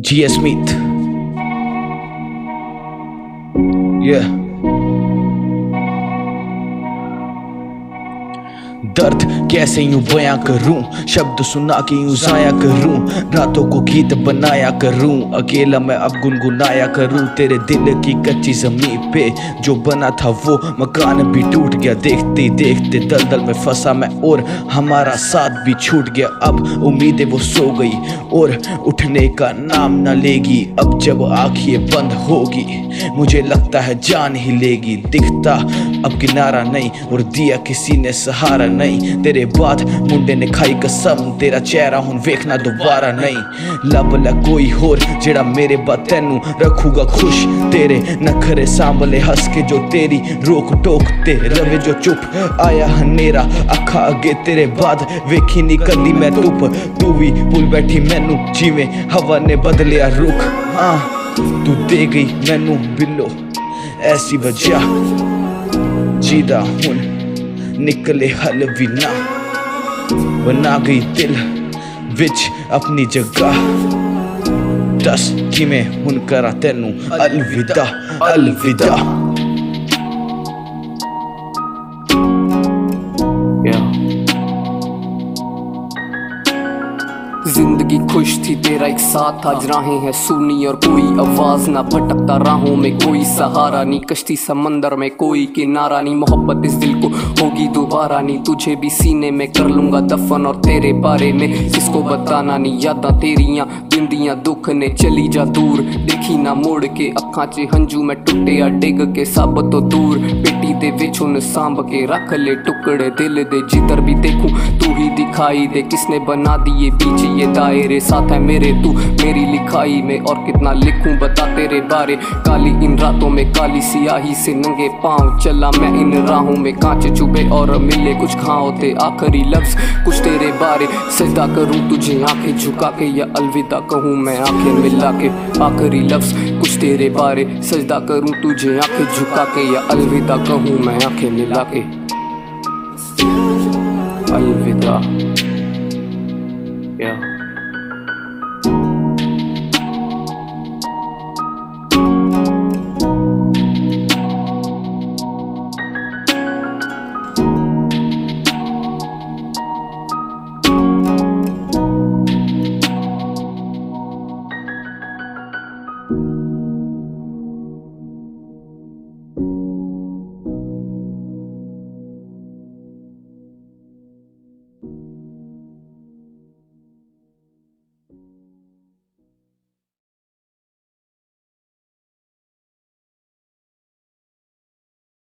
G.S. Smith. Yeah. दर्द, कैसे यूँ बयां करूँ? शब्द सुना के यूँ जाया करूँ? रातों को गीत बनाया करूँ? अकेला मैं अब गुनगुनाया करूँ? तेरे दिल की कच्ची ज़मीन पे जो बना था वो मकान भी टूट गया। देखते देखते दलदल में फंसा मैं और हमारा साथ भी छूट गया। अब उम्मीदें वो सो गई और उठने का नाम न लेगी। अब जब आँखें बंद होगी, मुझे लगता है जान ही लेगी। दिखता अब किनारा नहीं और दिया किसी ने सहारा नहीं। नहीं। तेरे बाद मुंडे ने खाई कसम, तेरा चेहरा हूँ वेखना दोबारा नहीं। लब ल कोई होर जेड़ा मेरे बाद तेन रखूगा खुश। तेरे नखरे सामले हंस के जो तेरी रोक टोकते रवे जो चुप। आया हनेरा अखा अगे तेरे बाद वेखी निकली मैं तुप तू भी भूल बैठी मैनू जिवे हवा ने बदलिया रुख। हाँ तू दे गई मैनू बिलो ऐसी वजह। जीदा हूँ निकले हल बिना। बना गई दिल विच अपनी जगह। दस किमें हूँ करा तेनू अलविदा अलविदा। ज़िंदगी खुश थी, तेरा एक साथ आज राहें हैं। सुनी और कोई आवाज़ ना भटकता राहों में। कोई सहारा नहीं, कश्ती समंदर में। कोई किनारा नहीं, मोहब्बत इस दिल को होगी दोबारा नहीं। तुझे भी सीने में कर लूँगा दफन और तेरे बारे में किसको बताना नहीं। यादा तेरियाँ, बिंदियाँ दुख ने चली जा दूर। देखी ना मोड़ के अखा च हंजू मैं टुटिया डिग के सब तो दूर। पेटी दे सांभ के रख ले टुकड़े दिल दे। जिधर भी देखूँ, तू ही दिखाई दे। किसने बना दिए बीच ये दायरे साथ है मेरे, तू मेरी लिखाई में और कितना लिखूं बता तेरे बारे। काली इन रातों में काली सियाही से नंगे पाँव। चला मैं इन राहों में कांच चुभे और मिले कुछ खाओ थे आखिरी लफ्ज। कुछ तेरे बारे, सजदा करूँ तुझे आँखें झुका के या अलविदा कहूँ मैं आँखें मिला के। आखिरी लफ्ज, कुछ तेरे बारे, सजदा करूँ तुझे आँखें झुका के या अलविदा कहूँ मैं आँखें मिला के। अलविदा.